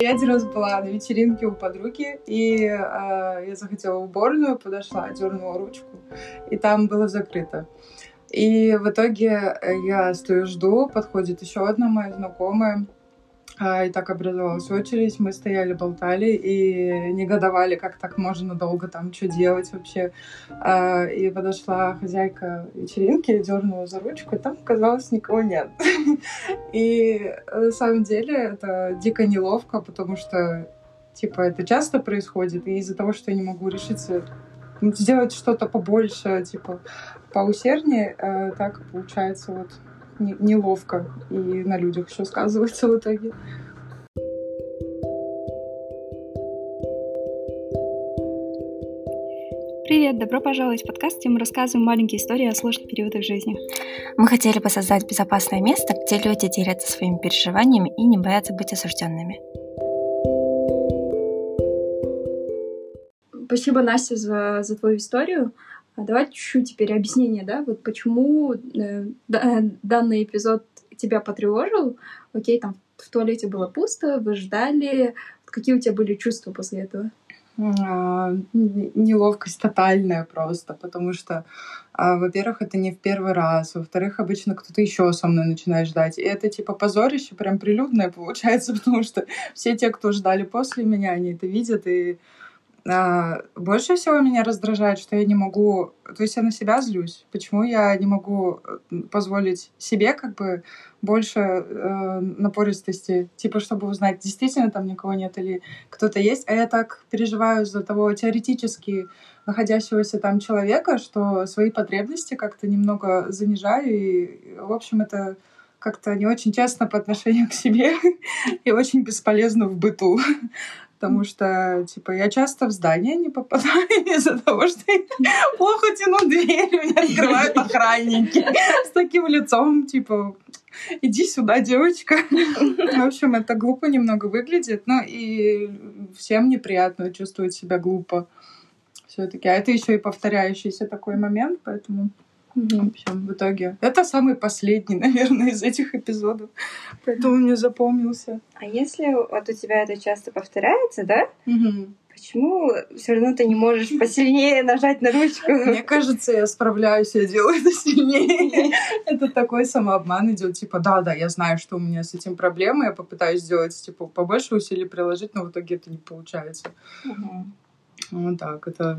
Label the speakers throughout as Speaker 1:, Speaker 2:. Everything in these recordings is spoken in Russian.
Speaker 1: Я один раз была на вечеринке у подруги, и э, я захотела в уборную, подошла, дернула ручку, и там было закрыто. И в итоге я стою, жду, подходит еще одна моя знакомая, а, и так образовалась очередь, мы стояли, болтали и негодовали, как так можно долго там что делать вообще. А, и подошла хозяйка вечеринки, дернула за ручку, и там оказалось никого нет. И на самом деле это дико неловко, потому что типа это часто происходит, и из-за того, что я не могу решиться сделать что-то побольше, типа поусерднее, э, так получается вот неловко и на людях еще сказывается в итоге.
Speaker 2: Привет, добро пожаловать в подкаст, где мы рассказываем маленькие истории о сложных периодах жизни.
Speaker 3: Мы хотели бы создать безопасное место, где люди делятся своими переживаниями и не боятся быть осужденными.
Speaker 2: Спасибо, Настя, за, за твою историю. А давай чуть-чуть теперь объяснение, да, вот почему э, да, данный эпизод тебя потревожил. Окей, там в туалете было пусто, вы ждали. Какие у тебя были чувства после этого?
Speaker 1: А, неловкость тотальная просто, потому что, а, во-первых, это не в первый раз, во-вторых, обычно кто-то еще со мной начинает ждать. И это типа позорище прям прилюдное получается, потому что все те, кто ждали после меня, они это видят и больше всего меня раздражает, что я не могу... То есть я на себя злюсь. Почему я не могу э, позволить себе как бы больше э, напористости, типа, чтобы узнать, действительно там никого нет или кто-то есть. А я так переживаю за того теоретически находящегося там человека, что свои потребности как-то немного занижаю. И, в общем, это как-то не очень честно по отношению к себе и очень бесполезно в быту потому что, типа, я часто в здание не попадаю из-за того, что я плохо тяну дверь, меня открывают охранники с таким лицом, типа, иди сюда, девочка. В общем, это глупо немного выглядит, но и всем неприятно чувствовать себя глупо все-таки. А это еще и повторяющийся такой момент, поэтому в общем, в итоге. Это самый последний, наверное, из этих эпизодов. Поэтому мне запомнился.
Speaker 4: А если вот у тебя это часто повторяется, да? Почему все равно ты не можешь посильнее нажать на ручку?
Speaker 1: Мне кажется, я справляюсь, я делаю это сильнее. Это такой самообман идет, типа, да, да, я знаю, что у меня с этим проблемы, я попытаюсь сделать, типа, побольше усилий приложить, но в итоге это не получается. Вот так, это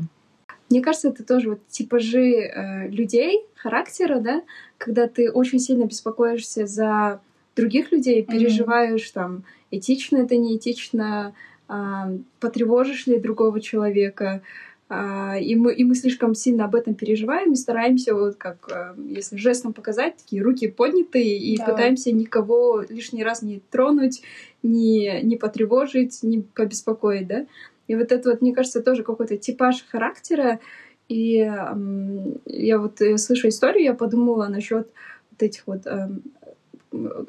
Speaker 2: мне кажется, это тоже вот типажи э, людей, характера, да, когда ты очень сильно беспокоишься за других людей, переживаешь mm-hmm. там, этично это неэтично, э, потревожишь ли другого человека, э, и, мы, и мы слишком сильно об этом переживаем и стараемся, вот как э, если жестом показать, такие руки поднятые, и да. пытаемся никого лишний раз не тронуть, не, не потревожить, не побеспокоить, да. И вот это вот, мне кажется, тоже какой-то типаж характера. И эм, я вот э, слышу историю, я подумала насчет вот этих вот эм,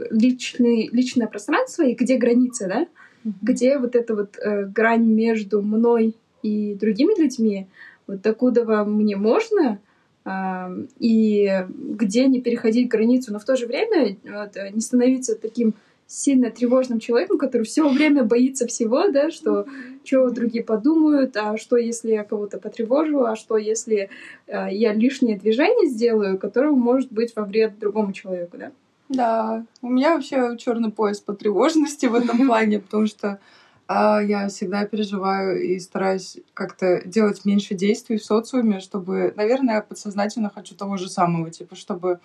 Speaker 2: личный, личное пространство и где граница, да? Mm-hmm. Где вот эта вот э, грань между мной и другими людьми, вот докуда мне можно, э, и где не переходить границу, но в то же время вот, не становиться таким сильно тревожным человеком, который все время боится всего, да, что что другие подумают, а что если я кого-то потревожу, а что если э, я лишнее движение сделаю, которое может быть во вред другому человеку, да?
Speaker 1: Да, у меня вообще черный пояс по тревожности в этом плане, потому что а, я всегда переживаю и стараюсь как-то делать меньше действий в социуме, чтобы, наверное, я подсознательно хочу того же самого, типа, чтобы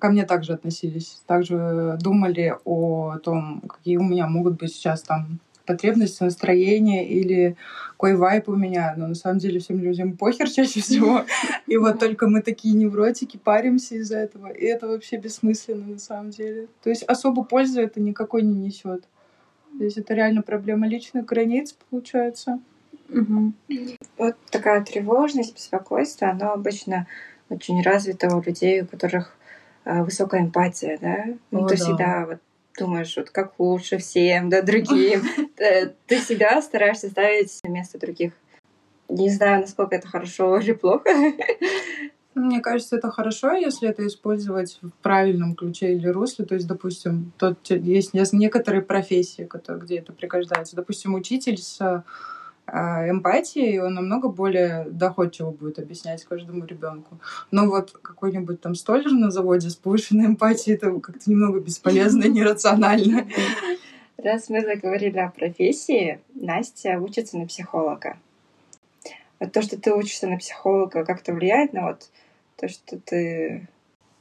Speaker 1: ко мне также относились, также думали о том, какие у меня могут быть сейчас там потребности, настроение или какой вайп у меня. Но на самом деле всем людям похер чаще всего. И вот только мы такие невротики паримся из-за этого. И это вообще бессмысленно на самом деле. То есть особо пользы это никакой не несет. То есть это реально проблема личных границ получается.
Speaker 4: Угу. Вот такая тревожность, беспокойство, оно обычно очень развито у людей, у которых высокая эмпатия, да? Ну, О, ты да. всегда вот думаешь, вот как лучше всем, да, другим. Ты всегда стараешься ставить место других. Не знаю, насколько это хорошо или плохо.
Speaker 1: Мне кажется, это хорошо, если это использовать в правильном ключе или русле. То есть, допустим, тот, есть некоторые профессии, которые, где это пригождается. Допустим, учитель с а, эмпатией, он намного более доходчиво будет объяснять каждому ребенку. Но вот какой-нибудь там столер на заводе с повышенной эмпатией, это как-то немного бесполезно и нерационально.
Speaker 4: Раз мы заговорили о профессии, Настя учится на психолога. Вот то, что ты учишься на психолога, как-то влияет на вот то, что ты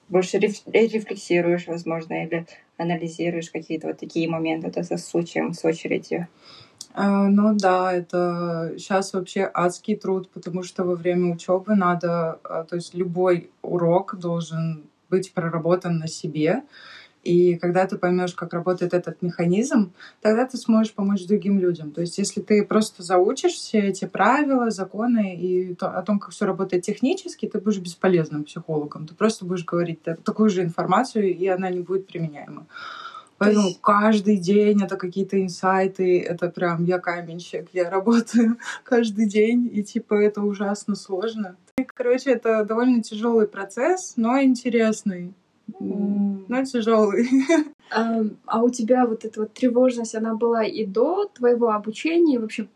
Speaker 4: больше рефлексируешь, возможно, или анализируешь какие-то вот такие моменты, это со случаем, с очередью.
Speaker 1: А, ну да, это сейчас вообще адский труд, потому что во время учебы надо, а, то есть любой урок должен быть проработан на себе. И когда ты поймешь, как работает этот механизм, тогда ты сможешь помочь другим людям. То есть, если ты просто заучишь все эти правила, законы и то, о том, как все работает технически, ты будешь бесполезным психологом. Ты просто будешь говорить такую же информацию, и она не будет применяема. Поэтому есть... каждый день это какие-то инсайты, это прям я каменщик, я работаю каждый день, и типа это ужасно сложно. И, короче, это довольно тяжелый процесс, но интересный. Mm. Но тяжелый.
Speaker 2: А, а у тебя вот эта вот тревожность, она была и до твоего обучения, вообще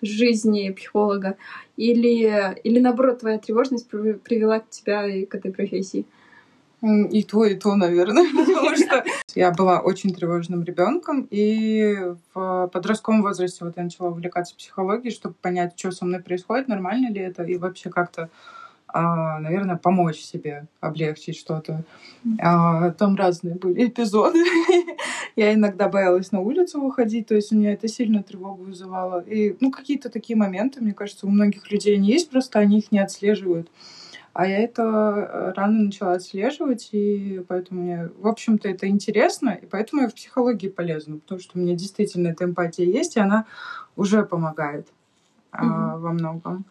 Speaker 2: жизни психолога, или, или наоборот, твоя тревожность привела тебя к этой профессии?
Speaker 1: И то, и то, наверное, потому что я была очень тревожным ребенком, и в подростковом возрасте вот я начала увлекаться психологией, чтобы понять, что со мной происходит, нормально ли это, и вообще как-то а, наверное, помочь себе, облегчить что-то. А, там разные были эпизоды. Я иногда боялась на улицу выходить, то есть у меня это сильно тревогу вызывало. И, ну, какие-то такие моменты, мне кажется, у многих людей они есть, просто они их не отслеживают. А я это э, рано начала отслеживать, и поэтому мне, в общем-то, это интересно, и поэтому я в психологии полезна, потому что у меня действительно эта эмпатия есть, и она уже помогает mm-hmm. а, во многом.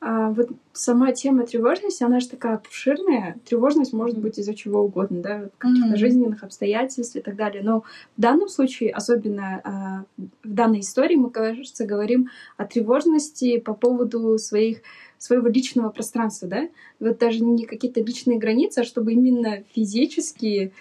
Speaker 2: А вот сама тема тревожности, она же такая обширная. Тревожность может быть из-за чего угодно, да, каких-то mm-hmm. жизненных обстоятельств и так далее. Но в данном случае, особенно а, в данной истории, мы, кажется, говорим о тревожности по поводу своих своего личного пространства, да? Вот даже не какие-то личные границы, а чтобы именно физически,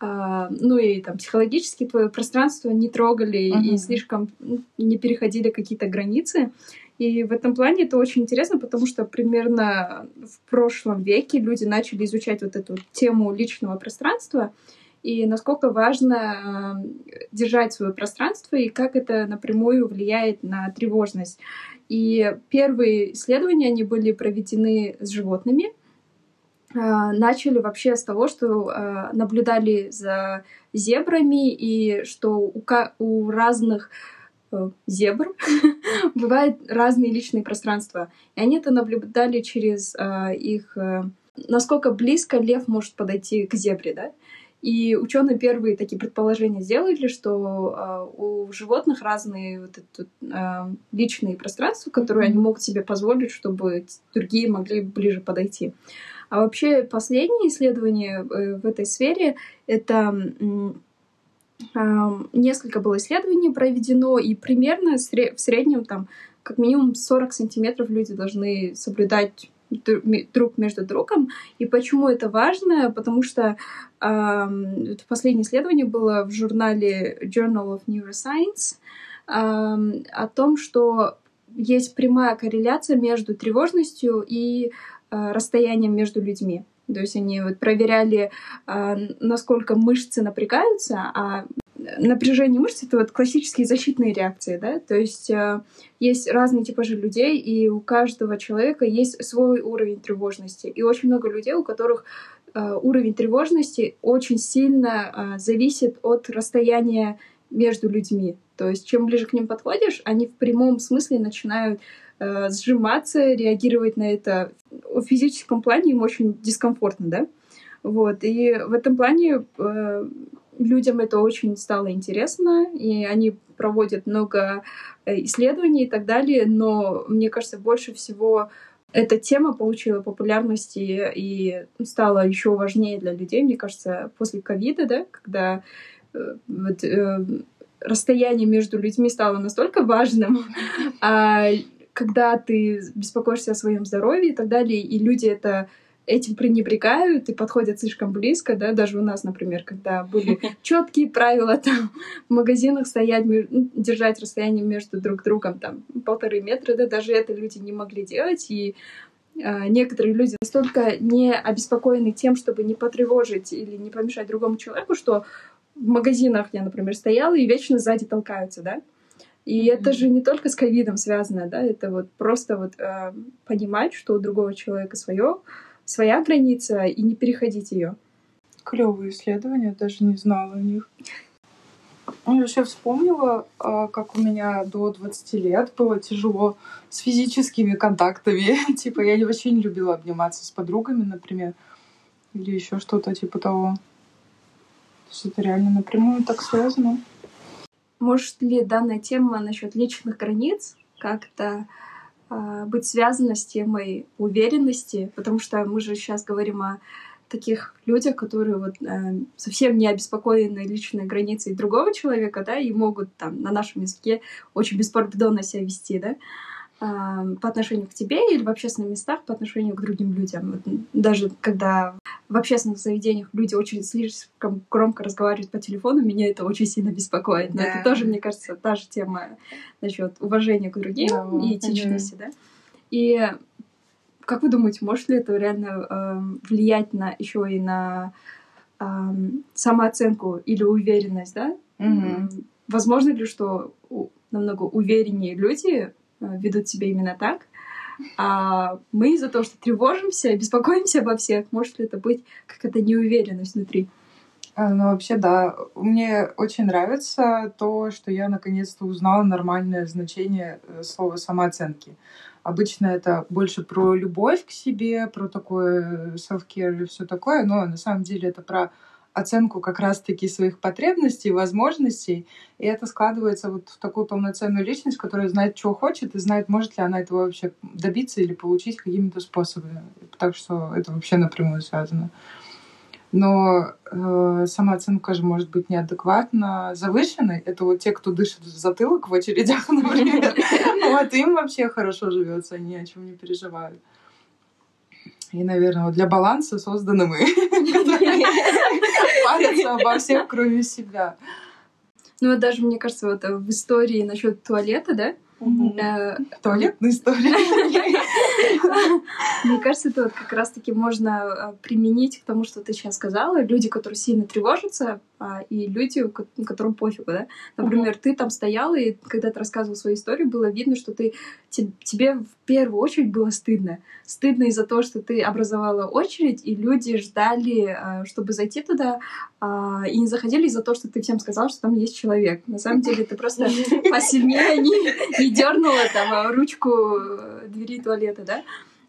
Speaker 2: а, ну и там психологически твое пространство не трогали uh-huh. и слишком ну, не переходили какие-то границы. И в этом плане это очень интересно, потому что примерно в прошлом веке люди начали изучать вот эту тему личного пространства и насколько важно э, держать свое пространство и как это напрямую влияет на тревожность. И первые исследования, они были проведены с животными. А, начали вообще с того, что а, наблюдали за зебрами и что у, разных э, зебр бывают разные личные пространства. И они это наблюдали через а, их... Э, насколько близко лев может подойти к зебре, да? И ученые первые такие предположения сделали, что э, у животных разные вот это, э, личные пространства, которые mm-hmm. они могут себе позволить, чтобы другие могли ближе подойти. А вообще последнее исследование э, в этой сфере это э, несколько было исследований проведено, и примерно в среднем там как минимум 40 сантиметров люди должны соблюдать друг между другом. И почему это важно? Потому что э, последнее исследование было в журнале Journal of Neuroscience э, о том, что есть прямая корреляция между тревожностью и э, расстоянием между людьми. То есть они вот проверяли, э, насколько мышцы напрягаются, а напряжение мышц это вот классические защитные реакции, да, то есть э, есть разные типажи людей, и у каждого человека есть свой уровень тревожности, и очень много людей, у которых э, уровень тревожности очень сильно э, зависит от расстояния между людьми. То есть чем ближе к ним подходишь, они в прямом смысле начинают сжиматься, реагировать на это. В физическом плане им очень дискомфортно, да? Вот. И в этом плане э, людям это очень стало интересно, и они проводят много э, исследований и так далее, но мне кажется, больше всего эта тема получила популярности и стала еще важнее для людей, мне кажется, после ковида, да, когда э, вот, э, расстояние между людьми стало настолько важным, а когда ты беспокоишься о своем здоровье и так далее, и люди это этим пренебрегают и подходят слишком близко, да, даже у нас, например, когда были четкие правила там в магазинах стоять, ну, держать расстояние между друг другом там полторы метра, да, даже это люди не могли делать, и э, некоторые люди настолько не обеспокоены тем, чтобы не потревожить или не помешать другому человеку, что в магазинах я, например, стояла и вечно сзади толкаются, да, и mm-hmm. это же не только с ковидом связано, да, это вот просто вот э, понимать, что у другого человека свое, своя граница и не переходить ее.
Speaker 1: Клевые исследования, даже не знала о них. Я вообще вспомнила, а, как у меня до 20 лет было тяжело с физическими контактами. типа, я вообще не любила обниматься с подругами, например, или еще что-то типа того. То есть это реально напрямую так связано.
Speaker 2: Может ли данная тема насчет личных границ как-то быть связана с темой уверенности, потому что мы же сейчас говорим о таких людях, которые вот э, совсем не обеспокоены личной границей другого человека, да, и могут там на нашем языке очень беспардонно себя вести, да, по отношению к тебе или в общественных местах по отношению к другим людям. Даже когда в общественных заведениях люди очень слишком громко разговаривают по телефону, меня это очень сильно беспокоит. Но да. это тоже, мне кажется, та же тема насчет уважения к другим да, и этичности, да. И как вы думаете, может ли это реально э, влиять на еще и на э, самооценку или уверенность, да?
Speaker 1: Угу.
Speaker 2: Возможно ли, что намного увереннее люди ведут себя именно так, а мы из-за того, что тревожимся, беспокоимся обо всех, может ли это быть какая-то неуверенность внутри?
Speaker 1: А, ну, вообще, да. Мне очень нравится то, что я наконец-то узнала нормальное значение э, слова самооценки. Обычно это больше про любовь к себе, про такое self-care и все такое, но на самом деле это про оценку как раз-таки своих потребностей, возможностей, и это складывается вот в такую полноценную личность, которая знает, чего хочет, и знает, может ли она этого вообще добиться или получить какими-то способами. Так что это вообще напрямую связано. Но э, самооценка же может быть неадекватно завышенной. Это вот те, кто дышит в затылок в очередях, например. Вот им вообще хорошо живется, они о чем не переживают. И, наверное, для баланса созданы мы, парятся обо всех, кроме себя.
Speaker 2: Ну, вот даже, мне кажется, вот в истории насчет туалета, да,
Speaker 1: Э, Туалетная история.
Speaker 2: Мне кажется, это вот как раз-таки можно э, применить к тому, что ты сейчас сказала. Люди, которые сильно тревожатся, и люди, которым пофигу, да. Например, ты там стояла, и когда ты рассказывал свою историю, было видно, что ты тебе в первую очередь было стыдно. Стыдно из-за того, что ты образовала очередь, и люди ждали, э, чтобы зайти туда, а, и не заходили из-за того, что ты всем сказал, что там есть человек. На самом деле ты просто посильнее не дернула там а, ручку э, двери туалета, да?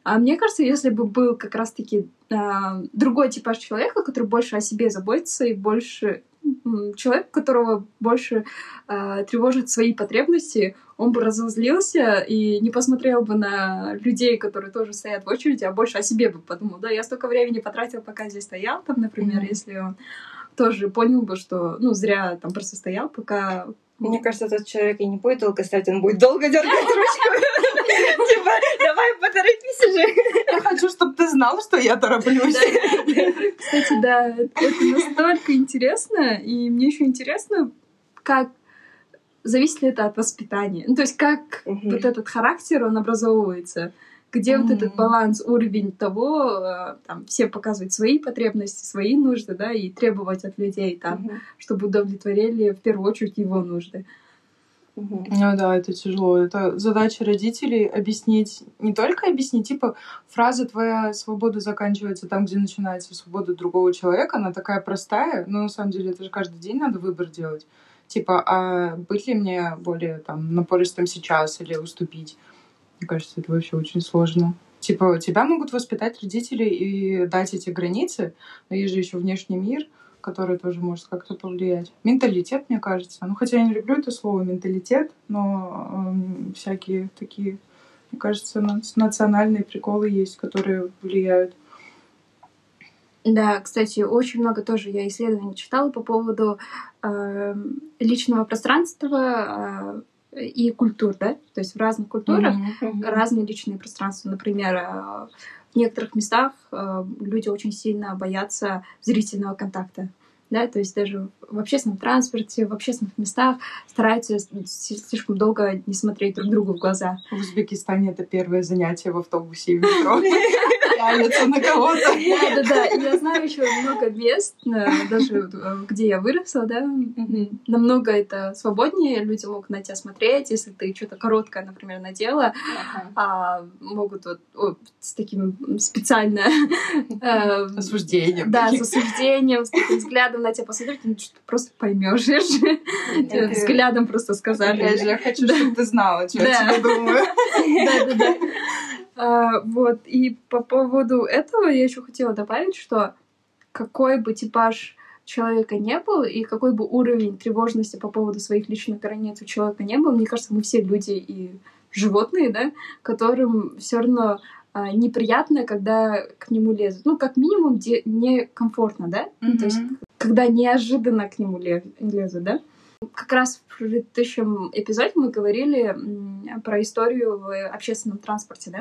Speaker 2: А мне кажется, если бы был как раз-таки э, другой типаж человека, который больше о себе заботится и больше человек, которого больше э, тревожит свои потребности, он бы разозлился и не посмотрел бы на людей, которые тоже стоят в очереди, а больше о себе бы подумал. Да, я столько времени потратил, пока здесь стоял, там, например, mm-hmm. если он тоже понял бы, что, ну, зря там просто стоял, пока
Speaker 4: мне кажется, этот человек и не будет долго стоять, он будет долго дергать ручку. Давай поторопись уже.
Speaker 1: Я хочу, чтобы ты знал, что я тороплюсь.
Speaker 2: Кстати, да, это настолько интересно, и мне еще интересно, как зависит ли это от воспитания. Ну, то есть, как вот этот характер, он образовывается где mm-hmm. вот этот баланс, уровень того, э, там, все показывать свои потребности, свои нужды, да, и требовать от людей там, mm-hmm. чтобы удовлетворили в первую очередь его нужды.
Speaker 1: Ну да, это тяжело. Это задача родителей объяснить, не только объяснить, типа фраза «твоя свобода заканчивается там, где начинается свобода другого человека», она такая простая, но на самом деле это же каждый день надо выбор делать. Типа, а быть ли мне более там напористым сейчас или уступить? Мне кажется, это вообще очень сложно. Типа, тебя могут воспитать родители и дать эти границы, но есть же еще внешний мир, который тоже может как-то повлиять. Менталитет, мне кажется. Ну, хотя я не люблю это слово менталитет, но э, всякие такие, мне кажется, национальные приколы есть, которые влияют.
Speaker 2: Да, кстати, очень много тоже я исследований читала по поводу э, личного пространства, э, и культур, да, то есть в разных культурах mm-hmm. разные личные пространства. Например, э, в некоторых местах э, люди очень сильно боятся зрительного контакта да, то есть даже в общественном транспорте, в общественных местах стараются слишком долго не смотреть друг другу в глаза.
Speaker 1: В Узбекистане это первое занятие в автобусе и в метро. Пялиться на кого-то.
Speaker 2: Да, да, да. Я знаю еще много мест, даже где я выросла, да, намного это свободнее, люди могут на тебя смотреть, если ты что-то короткое, например, надела, а могут вот с таким специально...
Speaker 1: Э, осуждением.
Speaker 2: Да, с осуждением, с таким взглядом на тебя посмотреть, ну что просто поймешь. Взглядом просто сказали.
Speaker 1: Я хочу, чтобы ты знала, что я тебе думаю.
Speaker 2: Да, да, да. А, вот, и по поводу этого я еще хотела добавить, что какой бы типаж человека не был, и какой бы уровень тревожности по поводу своих личных границ у человека не был, мне кажется, мы все люди и животные, да, которым все равно а, неприятно, когда к нему лезут. Ну, как минимум, некомфортно, да? Mm-hmm. Ну, то есть когда неожиданно к нему лезут, да? Как раз в предыдущем эпизоде мы говорили про историю в общественном транспорте, да?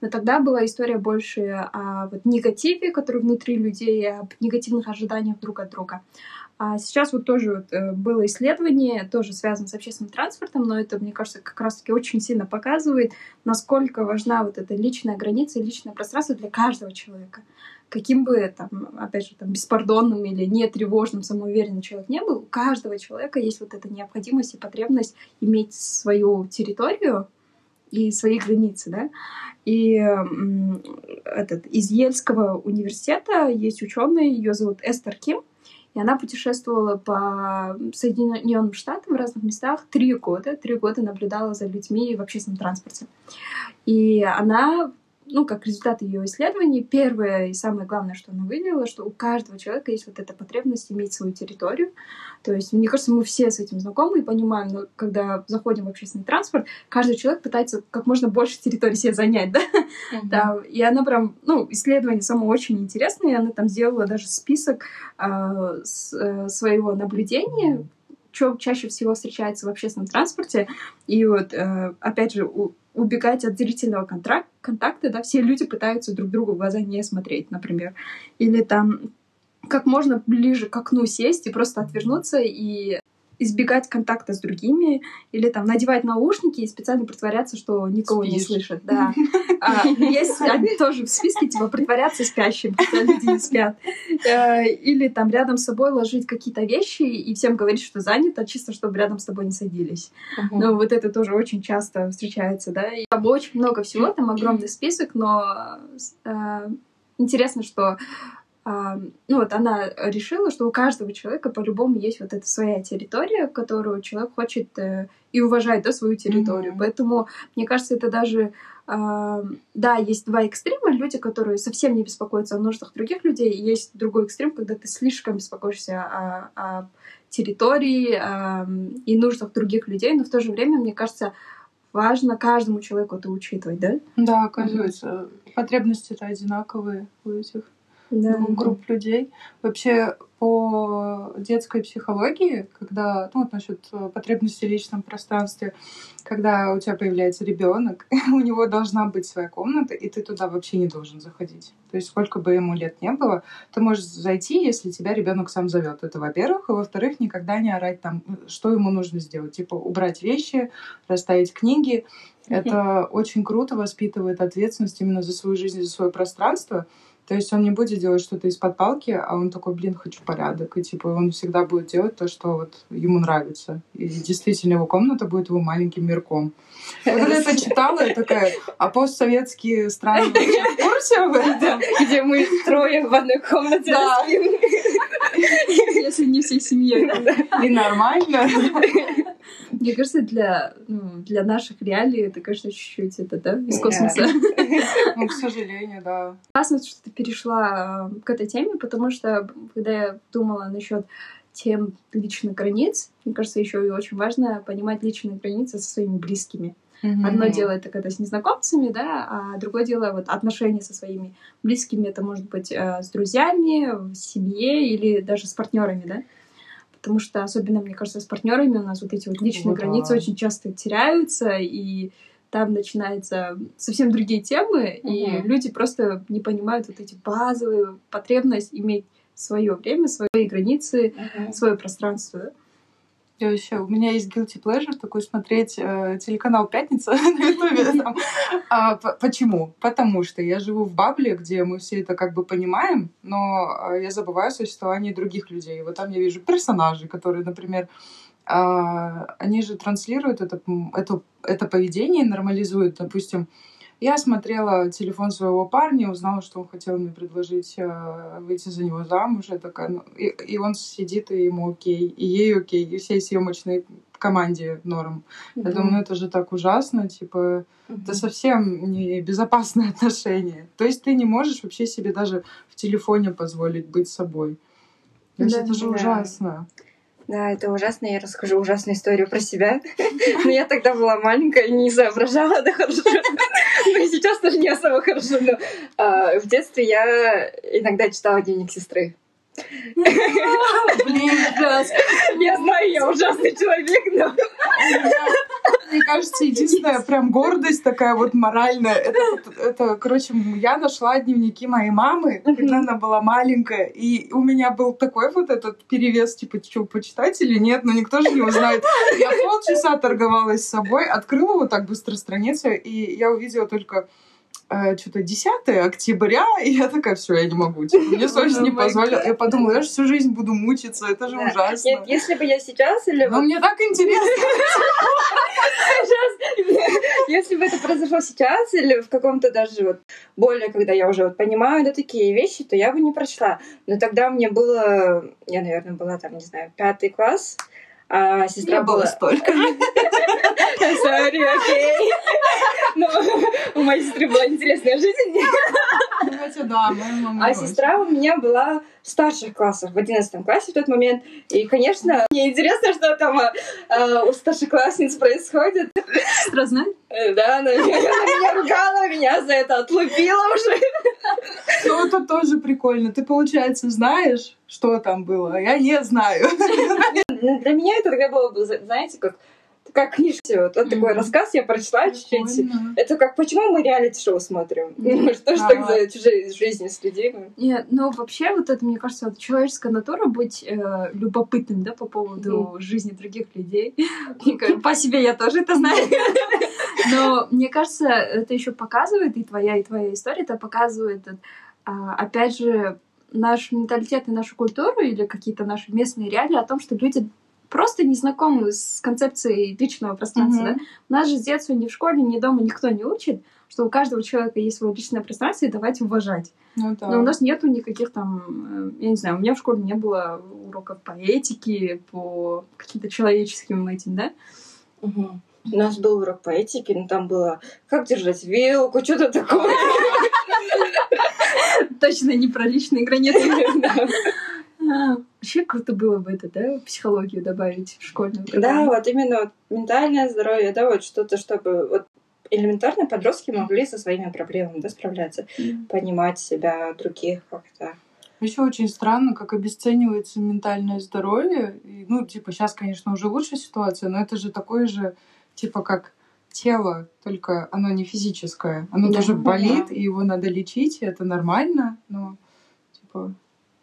Speaker 2: Но тогда была история больше о вот негативе, который внутри людей, об негативных ожиданиях друг от друга. А сейчас вот тоже вот э, было исследование, тоже связано с общественным транспортом, но это, мне кажется, как раз-таки очень сильно показывает, насколько важна вот эта личная граница и личное пространство для каждого человека каким бы, там, опять же, там, беспардонным или не тревожным, самоуверенным человек не был, у каждого человека есть вот эта необходимость и потребность иметь свою территорию и свои границы, да. И этот, из Ельского университета есть ученый, ее зовут Эстер Ким, и она путешествовала по Соединенным Штатам в разных местах три года. Три года наблюдала за людьми в общественном транспорте. И она ну, как результат ее исследований, первое и самое главное, что она выявила, что у каждого человека есть вот эта потребность иметь свою территорию. То есть, мне кажется, мы все с этим знакомы и понимаем, но когда заходим в общественный транспорт, каждый человек пытается как можно больше территории себе занять, да? Uh-huh. да и она прям, ну, исследование само очень интересное, и она там сделала даже список э, с, э, своего наблюдения, что чаще всего встречается в общественном транспорте. И вот, э, опять же, у, убегать от зрительного контракт, контакта, да, все люди пытаются друг другу в глаза не смотреть, например. Или там как можно ближе к окну сесть и просто отвернуться и избегать контакта с другими или там надевать наушники и специально притворяться, что никого Спишь. не слышат. Да. А, есть тоже в списке, типа, притворяться спящим, когда люди не спят. Э, или там рядом с собой ложить какие-то вещи и всем говорить, что занято, чисто чтобы рядом с тобой не садились. Uh-huh. Ну, вот это тоже очень часто встречается, да. И там очень много всего, там огромный список, но э, интересно, что ну вот она решила, что у каждого человека по-любому есть вот эта своя территория, которую человек хочет э, и уважает, да, свою территорию. Mm-hmm. Поэтому, мне кажется, это даже, да, есть два экстрима, люди, которые совсем не беспокоятся о нуждах других людей, и есть другой экстрем, когда ты слишком беспокоишься о, о территории э, и нуждах других людей, но в то же время, мне кажется, важно каждому человеку это учитывать, да?
Speaker 1: Да, оказывается, mm-hmm. потребности-то одинаковые у этих да. двух групп людей. Вообще по детской психологии, когда, ну вот насчет э, потребностей в личном пространстве, когда у тебя появляется ребенок, у него должна быть своя комната, и ты туда вообще не должен заходить. То есть сколько бы ему лет не было, ты можешь зайти, если тебя ребенок сам зовет. Это во-первых, и во-вторых, никогда не орать там, что ему нужно сделать, типа убрать вещи, расставить книги. Это очень круто воспитывает ответственность именно за свою жизнь, за свое пространство. То есть он не будет делать что-то из-под палки, а он такой, блин, хочу порядок. И типа он всегда будет делать то, что вот ему нравится. И действительно его комната будет его маленьким мирком. Когда я это читала, я такая, а постсоветские страны вообще в курсе об этом?
Speaker 4: Где мы трое в одной комнате да.
Speaker 2: Если не всей семьей.
Speaker 1: И нормально.
Speaker 2: Мне кажется, для, ну, для наших реалий это, конечно, чуть-чуть это, да, из космоса.
Speaker 1: Ну, к сожалению, да.
Speaker 2: Классно, что ты перешла э, к этой теме, потому что, когда я думала насчет тем личных границ, мне кажется, еще и очень важно понимать личные границы со своими близкими. Mm-hmm. Одно дело это когда с незнакомцами, да, а другое дело вот отношения со своими близкими. Это может быть э, с друзьями, в семье или даже с партнерами, да. потому что особенно, мне кажется, с партнерами у нас вот эти вот личные
Speaker 1: О,
Speaker 2: границы
Speaker 1: да.
Speaker 2: очень часто теряются, и там начинаются совсем другие темы, и
Speaker 1: Мгм.
Speaker 2: люди просто не понимают вот эти базовые потребность иметь свое время, свои границы,
Speaker 4: Мгм.
Speaker 2: свое пространство. да.
Speaker 1: Я еще, у меня есть guilty pleasure такой смотреть э, телеканал «Пятница» на Ютубе. А, почему? Потому что я живу в бабле, где мы все это как бы понимаем, но э, я забываю о существовании других людей. Вот там я вижу персонажей, которые, например, а, они же транслируют это, это, это поведение, нормализуют. Допустим, я смотрела телефон своего парня, узнала, что он хотел мне предложить э, выйти за него замуж. Я такая, ну, и, и он сидит, и ему окей, и ей окей, и всей съемочной команде норм. Я думаю, ну это же так ужасно, типа,
Speaker 4: Мгм.
Speaker 1: это совсем не безопасные отношения. То есть ты не можешь вообще себе даже в телефоне позволить быть собой. То есть
Speaker 2: Да,
Speaker 1: это же
Speaker 4: да.
Speaker 1: ужасно.
Speaker 4: Да, это ужасно. Я расскажу ужасную историю про себя. Но я тогда была маленькая и не соображала, да, хорошо. Ну и сейчас тоже не особо хорошо. Но а, в детстве я иногда читала дневник сестры.
Speaker 1: Блин, ужас.
Speaker 4: Я знаю, я ужасный человек, но...
Speaker 1: Мне кажется, единственная прям гордость такая вот моральная, это, это, короче, я нашла дневники моей мамы, когда она была маленькая, и у меня был такой вот этот перевес, типа, что, почитать или нет, но никто же не узнает. Я полчаса торговалась с собой, открыла вот так быстро страницу, и я увидела только э, что-то 10 октября, и я такая, все, я не могу. Типа, мне совесть не позволила. Я подумала, я же всю жизнь буду мучиться, это же ужасно.
Speaker 4: Нет, если бы я сейчас или вот
Speaker 1: мне так интересно.
Speaker 4: если бы это произошло сейчас или в каком-то даже вот более, когда я уже вот понимаю, да, такие вещи, то я бы не прочла. Но тогда мне было, я, наверное, была там, не знаю, пятый класс, а сестра
Speaker 1: Не было
Speaker 4: была...
Speaker 1: столько.
Speaker 4: Sorry, окей. Но у моей сестры была интересная жизнь.
Speaker 1: Мама
Speaker 4: А сестра у меня была в старших классах, в одиннадцатом классе в тот момент. И, конечно, мне интересно, что там а, а, у старшеклассниц происходит.
Speaker 2: Сестра знает?
Speaker 4: Э, Да, она меня ругала, меня за это отлупила уже.
Speaker 1: Ну, это тоже прикольно. Ты, получается, знаешь, что там было, а я не знаю.
Speaker 4: Ну, Для меня это тогда было, бы, знаете, как такая книжка. Вот, вот такой
Speaker 1: Мгм.
Speaker 4: рассказ я прочла чуть-чуть. Это как, почему мы реалити-шоу смотрим?
Speaker 2: Мгм.
Speaker 4: Что ж
Speaker 1: А.
Speaker 4: так за чужие жизни следим?
Speaker 2: Нет, ну вообще вот это, мне кажется, вот человеческая натура быть э, любопытным, да, по поводу жизни других людей. По себе я тоже это знаю. Но мне кажется, это еще показывает, и твоя, и твоя история это показывает, э, а, опять же, наш менталитет и нашу культуру или какие-то наши местные реалии о том, что люди просто не знакомы с концепцией личного пространства.
Speaker 1: Мгм.
Speaker 2: Да? Нас же с детства ни в школе, ни дома никто не учит, что у каждого человека есть свое личное пространство, и давайте уважать.
Speaker 1: Ну да.
Speaker 2: Но у нас нету никаких там, э, я не знаю, у меня в школе не было уроков по этике, по каким-то человеческим этим, да?
Speaker 4: Мгм. У нас был урок по этике, но там было как держать вилку, что-то такое.
Speaker 2: Точно не про личные границы. А, Вообще круто было бы это, да, психологию добавить в школьную
Speaker 4: Да, вот именно вот ментальное здоровье, да, вот что-то, чтобы вот элементарно подростки могли со своими проблемами да, справляться, понимать себя, других как-то.
Speaker 1: Еще очень странно, как обесценивается ментальное здоровье. И, ну, типа, сейчас, конечно, уже лучше ситуация, но это же такое же, типа, как тело, только оно не физическое. Оно
Speaker 4: Да,
Speaker 1: тоже
Speaker 4: да.
Speaker 1: болит, и его надо лечить, и это нормально, но, типа,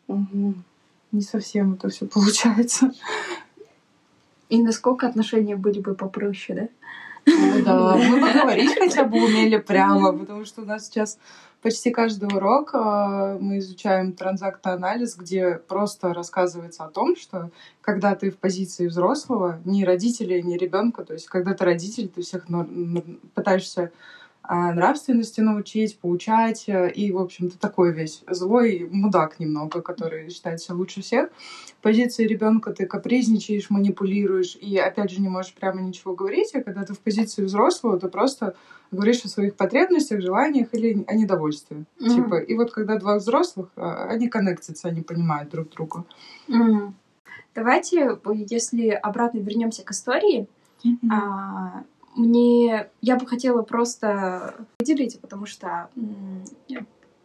Speaker 4: Мгм.
Speaker 1: не совсем это все получается.
Speaker 2: И насколько отношения были бы попроще, да?
Speaker 1: Ну да, мы поговорить хотя бы умели прямо, потому что у нас сейчас почти каждый урок э, мы изучаем транзактный анализ, где просто рассказывается о том, что когда ты в позиции взрослого, ни родителя, ни ребенка, то есть когда ты родитель, ты всех пытаешься нравственности научить, поучать, э, и, в общем-то, такой весь злой мудак немного, который считается лучше всех. В позиции ребенка ты капризничаешь, манипулируешь, и, опять же, не можешь прямо ничего говорить, а когда ты в позиции взрослого, ты просто говоришь о своих потребностях, желаниях или о недовольстве.
Speaker 2: Мгм.
Speaker 1: Типа, и вот когда два взрослых, а, они коннектятся, они понимают друг друга.
Speaker 2: М. Давайте, если обратно вернемся к истории, А, мне я бы хотела просто выделить, потому что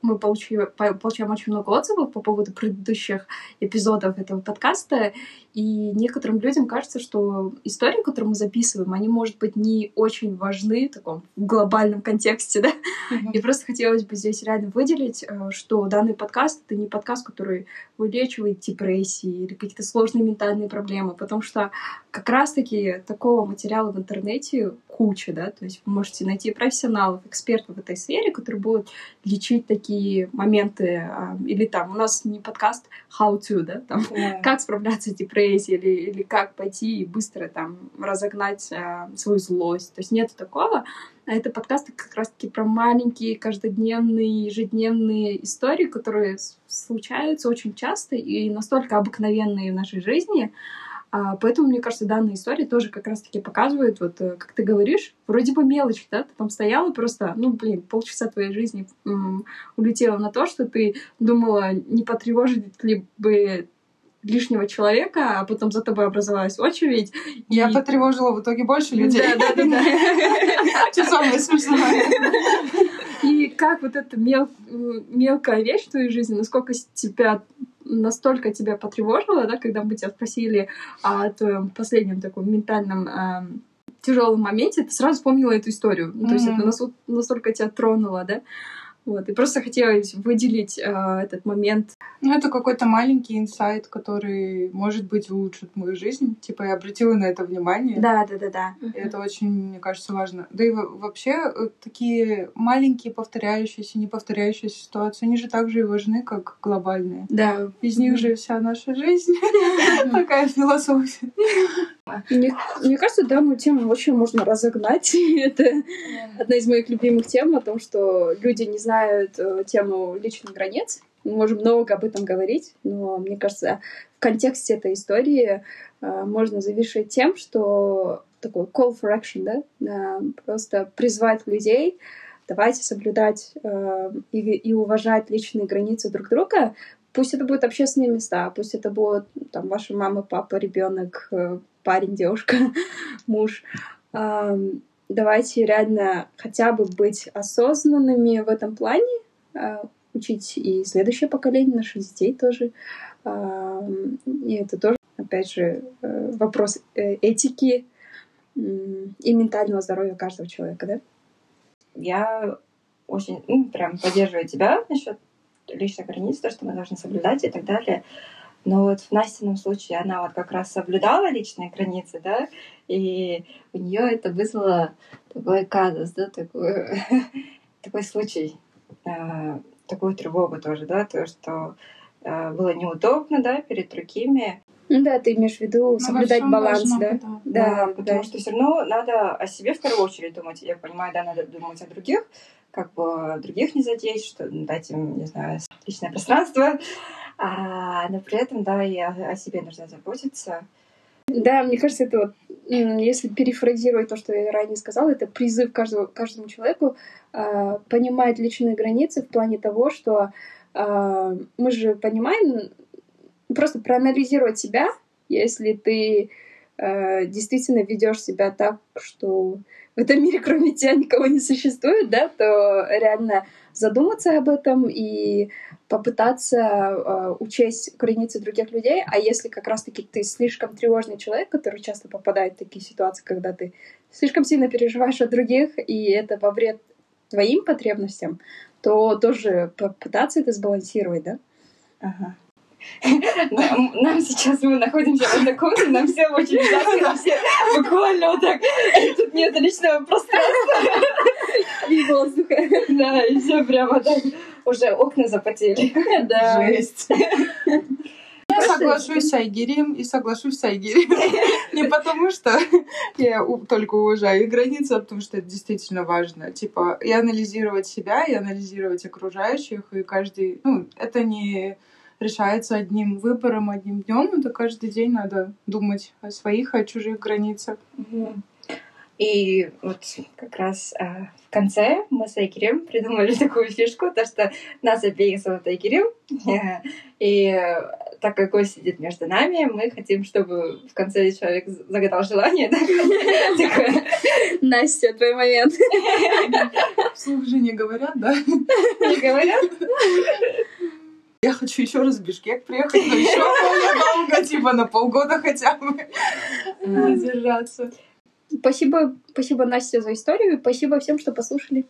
Speaker 2: мы получи- по- получаем очень много отзывов по поводу предыдущих эпизодов этого подкаста, И некоторым людям кажется, что истории, которые мы записываем, они, может быть, не очень важны в таком глобальном контексте, да? Mm-hmm. И просто хотелось бы здесь реально выделить, э, что данный подкаст — это не подкаст, который вылечивает депрессии или какие-то сложные ментальные проблемы, потому что как раз-таки такого материала в интернете куча, да, то есть вы можете найти профессионалов, экспертов в этой сфере, которые будут лечить такие моменты, а, или там у нас не подкаст how to, да, там, yeah. как справляться с депрессией, или, или как пойти и быстро там разогнать а, свою злость, то есть нет такого, а это подкасты как раз-таки про маленькие, каждодневные, ежедневные истории, которые случаются очень часто и настолько обыкновенные в нашей жизни, а, поэтому, мне кажется, данная история тоже как раз-таки показывает, вот э, как ты говоришь, вроде бы мелочь, да, ты там стояла просто, ну, блин, полчаса твоей жизни улетела на то, что ты думала, не потревожить ли бы лишнего человека, а потом за тобой образовалась очередь.
Speaker 1: Я и... потревожила в итоге больше людей. Да, да, да. Самое смешное.
Speaker 2: И как вот эта мел... мелкая вещь в твоей жизни, насколько тебя настолько тебя потревожило, да, когда мы тебя спросили о твоем последнем таком ментальном э, тяжелом моменте, ты сразу вспомнила эту историю. Mm-hmm. То есть это настолько тебя тронуло, да? Вот, и просто хотелось выделить э, этот момент.
Speaker 1: Ну, это какой-то маленький инсайт, который, может быть, улучшит мою жизнь. Типа, я обратила на это внимание.
Speaker 2: Да, да, да, да.
Speaker 1: И это очень, мне кажется, важно. Да и вообще, э, такие маленькие повторяющиеся, не повторяющиеся ситуации, они же так же и важны, как глобальные.
Speaker 2: Да.
Speaker 1: Из них же вся наша жизнь. Такая философия.
Speaker 2: Мне, мне кажется, данную тему вообще можно разогнать. Это одна из моих любимых тем о том, что люди не знают э, тему личных границ. Мы можем много об этом говорить, но мне кажется, в контексте этой истории э, можно завершить тем, что такой call for action, да, просто призвать людей, давайте соблюдать э, и, и уважать личные границы друг друга, Пусть это будут общественные места, пусть это будут там ваша мама, папа, ребенок, э, парень, девушка, муж. Давайте реально хотя бы быть осознанными в этом плане, а, учить и следующее поколение, наших детей тоже. И это тоже, опять же, э, вопрос э, этики и ментального здоровья каждого человека, да?
Speaker 4: Я очень ну, прям поддерживаю тебя насчет личных границ, то, что мы должны соблюдать и так далее. Но вот в Настином случае она вот как раз соблюдала личные границы, да, и у нее это вызвало такой казус, да, такой, такой случай, э, такую тревогу тоже, да, то, что э, было неудобно, да, перед другими.
Speaker 2: Ну да, ты имеешь в виду ну, соблюдать баланс, да?
Speaker 4: Да, да, да, потому да. что все равно надо о себе в первую очередь думать. Я понимаю, да, надо думать о других, как бы других не задеть, что дать им, не знаю, личное пространство, а, но при этом, да, и о, о себе нужно заботиться.
Speaker 2: Да, мне кажется, это вот, если перефразировать то, что я ранее сказала, это призыв каждого, каждому человеку э, понимать личные границы в плане того, что э, мы же понимаем, просто проанализировать себя, если ты э, действительно ведешь себя так, что в этом мире кроме тебя никого не существует, да, то реально задуматься об этом и попытаться э, учесть границы других людей, а если как раз-таки ты слишком тревожный человек, который часто попадает в такие ситуации, когда ты слишком сильно переживаешь о других, и это во вред твоим потребностям, то тоже попытаться это сбалансировать, да?
Speaker 4: Ага. Нам, нам сейчас мы находимся в одной комнате, нам все очень жарко, все буквально вот так. Тут нет личного пространства
Speaker 2: и воздуха.
Speaker 4: Да, и все прямо так. Уже окна запотели.
Speaker 2: Да.
Speaker 1: Жесть. Я соглашусь с Айгерем и соглашусь с Айгерем. Не потому, что я только уважаю их границы, а потому что это действительно важно. Типа, и анализировать себя, и анализировать окружающих, и каждый... Ну, это не решается одним выбором, одним днем. Это каждый день надо думать о своих, о чужих границах.
Speaker 4: И вот как раз а, в конце мы с Айкерем придумали такую фишку, то что нас обеих зовут Айкерем, и так как гость сидит между нами, мы хотим, чтобы в конце человек загадал желание.
Speaker 2: Настя, твой момент.
Speaker 1: Вслух же не говорят, да?
Speaker 4: Не говорят?
Speaker 1: Я хочу еще раз в Бишкек приехать, но еще более долго, типа на полгода хотя бы задержаться.
Speaker 2: Спасибо, спасибо, Настя, за историю. Спасибо всем, что послушали.